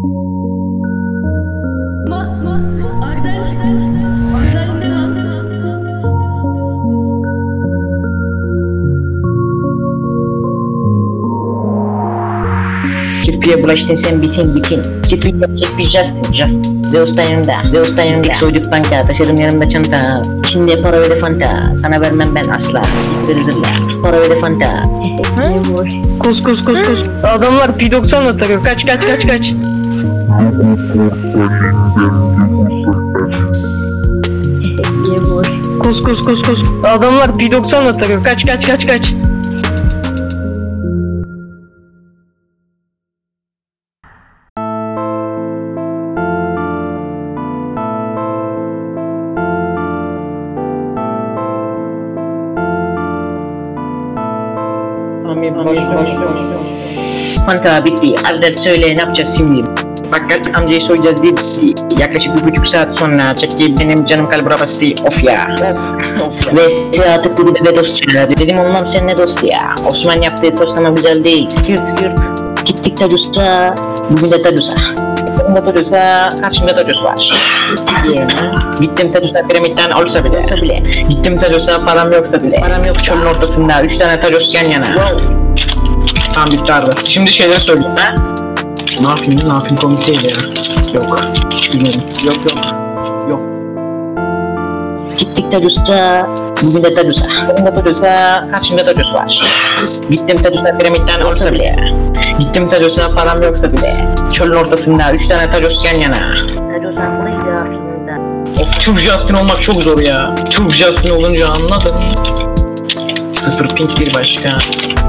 Kirpiye bulaştın sen bitin bitin. Kirpi yapacak bir Justin Justin. Zeus'tan yanında. Zeus'tan yanında. Soyduk banka. Taşırım yanımda çanta. İçinde para ve de fanta. Sana vermem ben asla. Dırdırla. Para ve de fanta. Kos kos kos kos. Adamlar P90'la takıyor. Kaç kaç kaç kaç. Kos kos kos kos. Adamlar P90'la takıyor. Kaç kaç kaç kaç. Amin baş baş baş. Fanta bitti. Arda söyle ne yapacağız şimdi? Gerçek amcayı soyacağız dedi. Yaklaşık bir buçuk saat sonra çekti benim canım kalbura bastı. Of ya. Of. Ve saatlik dedi bebe dost çağırdı. Dedim olmam sen ne dost ya. Osman yaptığı tost ama güzel değil. Yırt yırt. Gittik Tacus'a. Bugün de Tacus'a. Bugün de Tacus'a. Karşımda Tacus var. Gittim Tacus'a piramitten olsa bile. Olsa bile. Gittim Tacus'a param yoksa bile. Param yok çölün ortasında. Üç tane Tacus yan yana. Tamam bitti Arda. Şimdi şeyler söyleyeyim ha. Ne yapayım ne yapayım komik değil ya. Yok. Hiç gülmedim. Yok yok. Yok. Gittik Tacus'a. Bugün de Tacus'a. Bugün de Tacus'a. Karşımda Tacus var. Gittim Tacus'a piramitten olsa bile. Gittim Tacus'a param yoksa bile. Çölün ortasında üç tane Tacus yan yana. Tacos'un buraydı filmde. Of Türk Justin olmak çok zor ya. Türk Justin olunca anladım. Sıfır pink bir başka.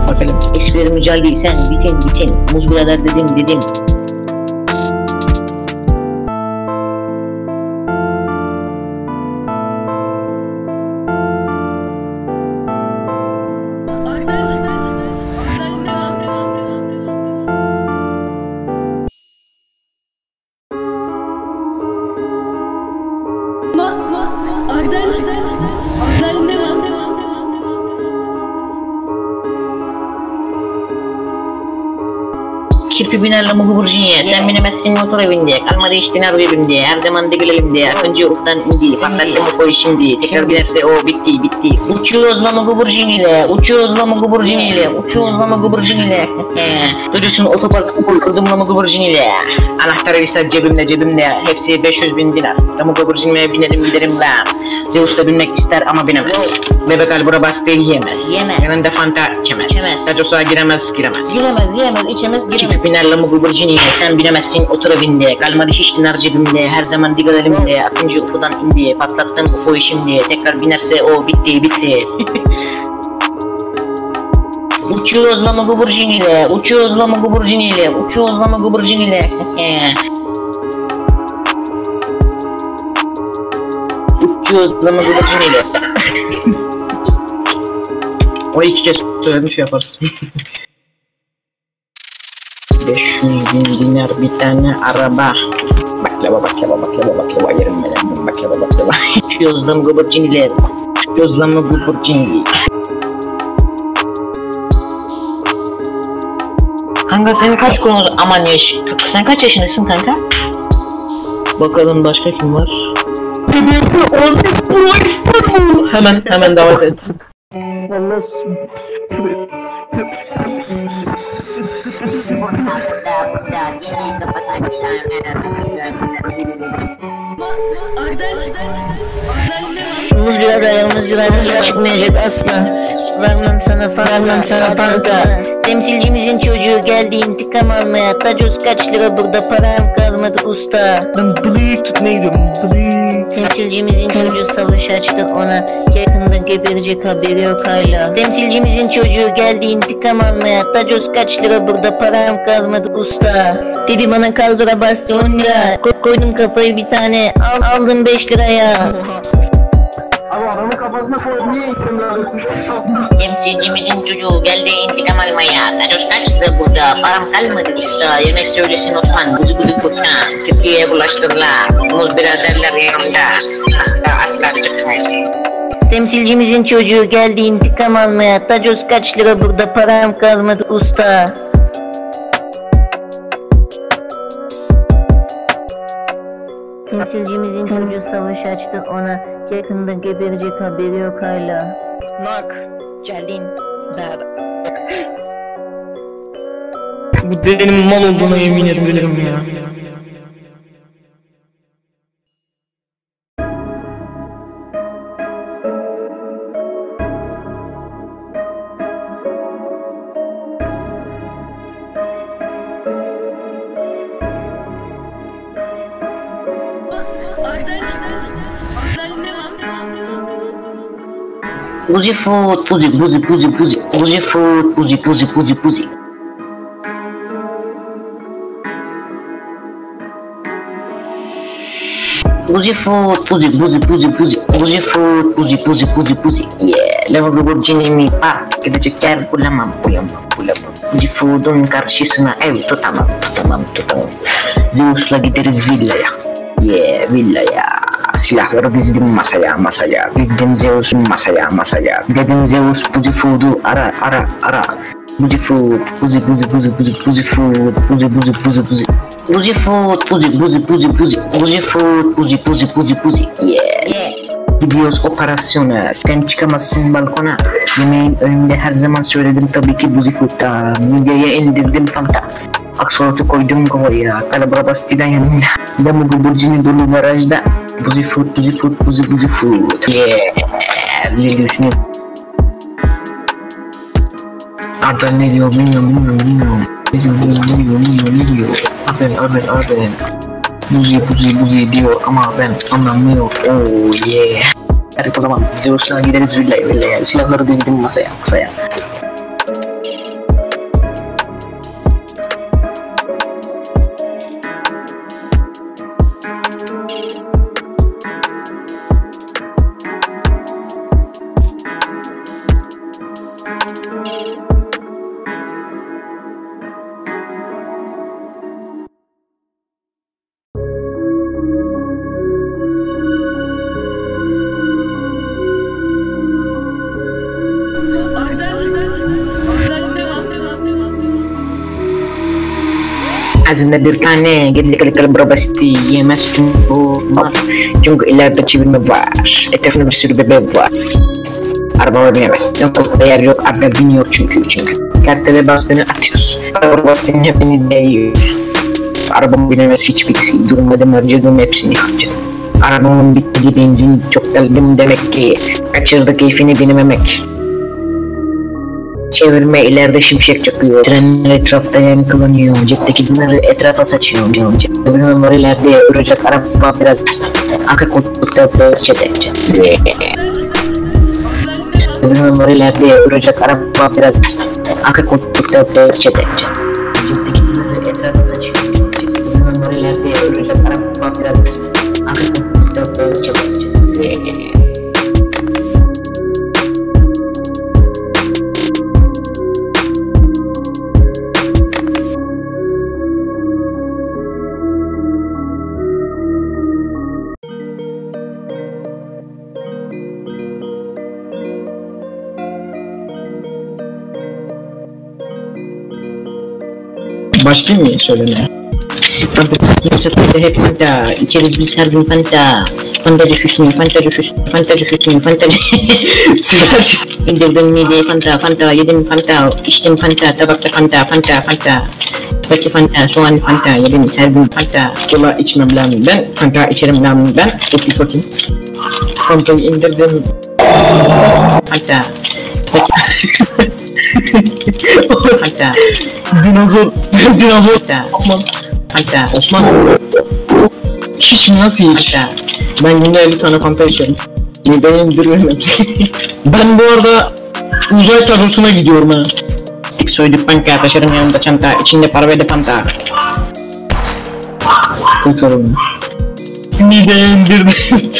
Bakalım. Esmer mücadele sen bitin bitin. Muz birader dedim dedim. Kirpi binerle muhu burjunya. Sen binemezsin motor evinde. Kalmadı içtin araba evinde. Her zaman da gülelim diye. Önce uftan indi. Patlattım o koyu şimdi. Tekrar binerse o bitti bitti. Uçuyoruz lan muhu burjuniyle. Uçuyoruz lan muhu burjuniyle. Uçuyoruz lan muhu burjuniyle. Duyuyorsun otoparkı kurdum lan muhu burjuniyle. Anahtarı ise cebimde cebimde. Hepsi 500 bin dinar. Muhu burjuniye binerim giderim ben. Zeus da binmek ister ama binemez. Bebek albura bastı yiyemez. Yemez. Yanında fanta içemez. İçemez. Tacos'a giremez giremez. Giremez, yiyemez, içemez, giremez. Kirpi binerle mu Lamborghini'ye sen binemezsin otur evinde Kalmadı hiç dinar cebimde her zaman digal elimde Akıncı ufudan indi patlattım ufoyu şimdi Tekrar binerse o bitti bitti Uçuyoruz lan Lamborghini ile Uçuyoruz lan Lamborghini ile Uçuyoruz lan Lamborghini ile Uçuyoruz lan Lamborghini ile O iki kez söyledim şey yaparız 500 bin dinar bir tane araba. Baklava baklava baklava baklava yerim ben baklava baklava Gözlem Lamborghini'ler Gözlem Lamborghini Kanka senin kaç konu aman yaş Sen kaç yaşındasın kanka? Bakalım başka kim var? Hemen hemen davet et. Muz birader, muz birader çıkmayacak asla. Vermem sana fanta, vermem sana fanta. Temsilcimizin çocuğu geldi intikam almaya. Tacos kaç lira burada param kalmadı usta. Ben bıyık tutmaya gidiyorum. Bıyık. Temsilcimizin çocuğu savaş açtı ona. Yakında geberecek haberi yok hala. Temsilcimizin çocuğu geldi intikam almaya. Tacos kaç lira burada param kalmadı usta. Dedi bana kaldıra bastı 10 lira. Ko- koydum kafayı bir tane. Al aldım 5 liraya. Abi adamın kafasına koy. Niye eğitim veriyorsun? Temsilcimizin çocuğu geldi intikam almaya. Tacos kaçtı burada. Param kalmadı usta. Yemek söylesin Osman. Kuzu kuzu kurtan. Türkiye'ye bulaştırırlar. Muz biraderler yanımda. Asla asla çıkmayın. Temsilcimizin çocuğu geldi intikam almaya. Tacos kaç lira burada param kalmadı usta. Temsilcimizin çocuğu savaş açtı ona. Yakında geberecek haberi yok hala. Nok, Celin, Dada. Bu dedenin mal olduğuna yemin ederim ya. Pussy food, pussy, pussy, pussy, pussy, pussy food, pussy, pussy, pussy, pussy. Pussy food, pussy, pussy, pussy, pussy, pussy food, pussy, pussy, pussy, pussy. Yeah, levo do Jimmy Park, que eu quero pula mam, pula mam, pula mam. Pussy food, um carchisna, eu tô tamam, tô tamam, tô tamam. Zeus, lá que teres villa, yeah, villa, yeah. Silahları dizdim masaya, masaya. Dizdim Zeus'un masaya, masaya. Dedim Zeus buzi food'u ara, ara, ara. Buzi food, buzi, buzi, buzi, buzi, buzi food, buzi, buzi, buzi, buzi. Buzi food, buzi, buzi, buzi, buzi. Buzi food, buzi, buzi, buzi, buzi. Yeah. Gidiyoruz operasyona. Sen çıkamazsın balkona. Yemeğin önünde her zaman söyledim tabii ki buzi food'da. Midyeye indirdim fanta. Aksolot'u koydum kovaya. Kalabra bastiden yanında. Lambo Burcu'nun dolu garajda. Buzi food, buzi food, buzi, buzi food. Yeah. Ne diyorsun? Arda ne diyor bilmiyorum bilmiyorum bilmiyorum. Ne diyor ne diyor ne diyor. Aferin aferin aferin. Buzi buzi buzi diyor ama ben anlamıyorum. Oh yeah. Evet o zaman Zeus'la gideriz villaya villaya. Silahları dizdim masaya masaya. Ağzında bir tane gerizekalı basiti yemez çünkü var. Çünkü ileride çevirme var. Etrafında bir sürü bebe var. Arabama binemez. Koltukta yer yok. Araba biniyor çünkü çünkü. Kartele bastığını atıyoruz. Araba bastığını hepini değiyor. Arabamın binemez hiçbir şey. Durmadım harcadım hepsini harcadım. Arabamın bitti benzin çok daldım demek ki. Kaçırdı keyfini binememek. Çevirme ileride şimşek çakıyor. Trenler etrafta yankılanıyor. Cepteki dinleri etrafa saçıyor. Öbür numara ileride duracak araba biraz arka koltukta bahçede. Öbür numara ileride duracak araba biraz arka koltukta bahçede. Başlayayım mı söylemeye? Fanta Fanta hep Fanta içeriz biz her gün Fanta Fanta düşüşsün, Fanta düşüşsün, Fanta düşüşsün, Fanta Sizler İndirdim Fanta, Fanta yedim Fanta içtim Fanta, tabakta Fanta, Fanta, Fanta Peki Fanta, soğan Fanta yedim her gün Fanta kola içmem lan ben. Fanta içerim lan ben, protein Fantayı indirdim. Fanta Peki Fanta, Dinozor. Dinozor. Fanta, Osman. Fanta, Osman. Hiç mi nasıl hiç? Fanta Ben günde 50 tane fanta içerim. Mideye indiririm hepsini. ben bu arada uzay tarlasına gidiyorum ha. Dik soyduk Fanta, taşırım yanımda çanta, içinde para ve de Fanta Bakalım. Mideye indirdim.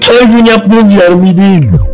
Her gün yaptığım yer mideye indirdim.